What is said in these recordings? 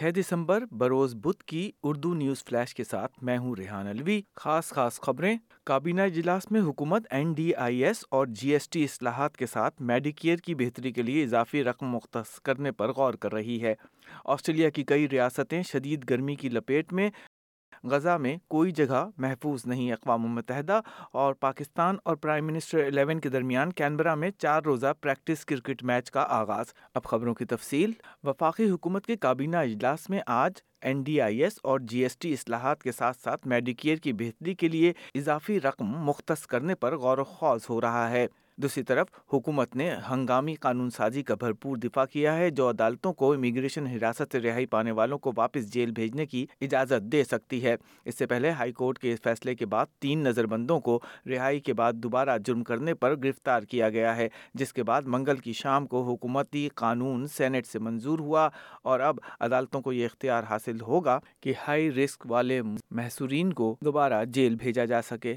چھ دسمبر بروز بدھ کی اردو نیوز فلیش کے ساتھ میں ہوں ریحان الوی خاص خاص خبریں۔ کابینہ اجلاس میں حکومت این ڈی آئی ایس اور جی ایس ٹی اصلاحات کے ساتھ میڈیکیئر کی بہتری کے لیے اضافی رقم مختص کرنے پر غور کر رہی ہے۔ آسٹریلیا کی کئی ریاستیں شدید گرمی کی لپیٹ میں غزہ میں کوئی جگہ محفوظ نہیں اقوام متحدہ اور پاکستان اور پرائم منسٹر الیون کے درمیان کینبرا میں چار روزہ پریکٹس کرکٹ میچ کا آغاز۔ اب خبروں کی تفصیل۔ وفاقی حکومت کے کابینہ اجلاس میں آج این ڈی آئی ایس اور جی ایس ٹی اصلاحات کے ساتھ ساتھ میڈیکیئر کی بہتری کے لیے اضافی رقم مختص کرنے پر غور و خوض ہو رہا ہے۔ دوسری طرف، حکومت نے ہنگامی قانون سازی کا بھرپور دفاع کیا ہے، جو عدالتوں کو امیگریشن حراست سے رہائی پانے والوں کو واپس جیل بھیجنے کی اجازت دے سکتی ہے۔ اس سے پہلے ہائی کورٹ کے فیصلے کے بعد تین نظر بندوں کو رہائی کے بعد دوبارہ جرم کرنے پر گرفتار کیا گیا ہے، جس کے بعد منگل کی شام کو حکومتی قانون سینٹ سے منظور ہوا اور اب عدالتوں کو یہ اختیار حاصل ہوگا کہ ہائی رسک والے محصورین کو دوبارہ جیل بھیجا جا سکے۔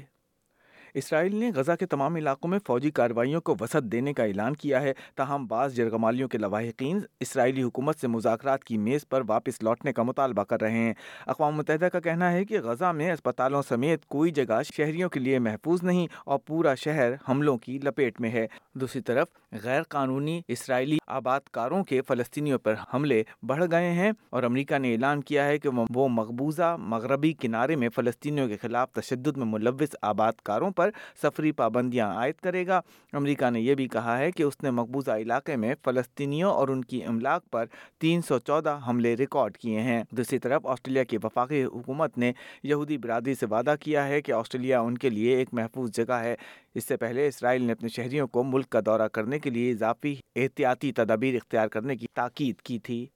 اسرائیل نے غزہ کے تمام علاقوں میں فوجی کارروائیوں کو وسعت دینے کا اعلان کیا ہے، تاہم بعض جرگمالیوں کے لواحقین اسرائیلی حکومت سے مذاکرات کی میز پر واپس لوٹنے کا مطالبہ کر رہے ہیں۔ اقوام متحدہ کا کہنا ہے کہ غزہ میں اسپتالوں سمیت کوئی جگہ شہریوں کے لیے محفوظ نہیں اور پورا شہر حملوں کی لپیٹ میں ہے۔ دوسری طرف غیر قانونی اسرائیلی آباد کاروں کے فلسطینیوں پر حملے بڑھ گئے ہیں اور امریکہ نے اعلان کیا ہے کہ وہ مقبوضہ مغربی کنارے میں فلسطینیوں کے خلاف تشدد میں ملوث آباد کاروں پر سفری پابندیاں عائد کرے گا۔ امریکہ نے یہ بھی کہا ہے کہ اس نے مقبوضہ علاقے میں فلسطینیوں اور ان کی املاک پر تین سو چودہ حملے ریکارڈ کیے ہیں۔ دوسری طرف، آسٹریلیا کی وفاقی حکومت نے یہودی برادری سے وعدہ کیا ہے کہ آسٹریلیا ان کے لیے ایک محفوظ جگہ ہے۔ اس سے پہلے اسرائیل نے اپنے شہریوں کو ملک کا دورہ کرنے کے لیے اضافی احتیاطی تدابیر اختیار کرنے کی تاکید کی تھی۔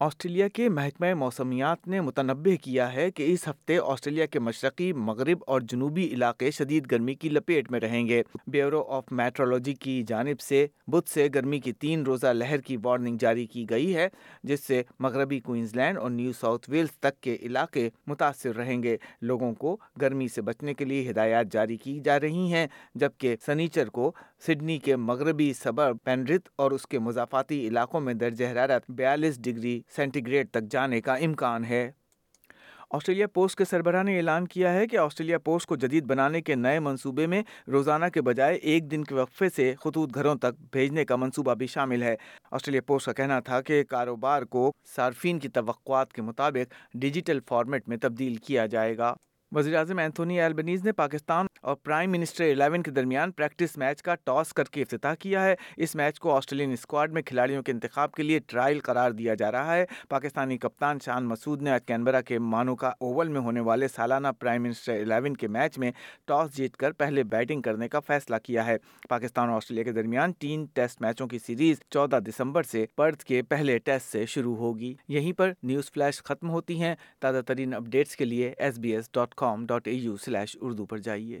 آسٹریلیا کے محکمہ موسمیات نے متنبع کیا ہے کہ اس ہفتے آسٹریلیا کے مشرقی، مغرب اور جنوبی علاقے شدید گرمی کی لپیٹ میں رہیں گے۔ بیورو آف میٹرولوجی کی جانب سے بدھ سے گرمی کی تین روزہ لہر کی وارننگ جاری کی گئی ہے، جس سے مغربی کوئنز لینڈ اور نیو ساؤتھ ویلز تک کے علاقے متاثر رہیں گے۔ لوگوں کو گرمی سے بچنے کے لیے ہدایات جاری کی جا رہی ہیں، جبکہ سنیچر کو سڈنی کے مغربی صبر پینرت اور اس کے مضافاتی علاقوں میں درجہ حرارت بیالیس ڈگری سینٹی گریڈ تک جانے کا امکان ہے۔ آسٹریلیا پوسٹ کے سربراہ نے اعلان کیا ہے کہ آسٹریلیا پوسٹ کو جدید بنانے کے نئے منصوبے میں روزانہ کے بجائے ایک دن کے وقفے سے خطوط گھروں تک بھیجنے کا منصوبہ بھی شامل ہے۔ آسٹریلیا پوسٹ کا کہنا تھا کہ کاروبار کو صارفین کی توقعات کے مطابق ڈیجیٹل فارمیٹ میں تبدیل کیا جائے گا۔ وزیر اعظم اینتھونی ایلبنیز نے پاکستان اور پرائم منسٹر الیون کے درمیان پریکٹس میچ کا ٹاس کر کے افتتاح کیا ہے۔ اس میچ کو آسٹریلین اسکواڈ میں کھلاڑیوں کے انتخاب کے لیے ٹرائل قرار دیا جا رہا ہے۔ پاکستانی کپتان شان مسعود نے آج کینبرا کے مانوکا اوول میں ہونے والے سالانہ پرائم منسٹر الیون کے میچ میں ٹاس جیت کر پہلے بیٹنگ کرنے کا فیصلہ کیا ہے۔ پاکستان اور آسٹریلیا کے درمیان تین ٹیسٹ میچوں کی سیریز چودہ دسمبر سے پرتھ کے پہلے ٹیسٹ سے شروع ہوگی۔ یہیں پر نیوز فلیش ختم ہوتی ہیں۔ تازہ ترین اپڈیٹس کے لیے S B S dot com dot A U slash Urdu پر جائیے۔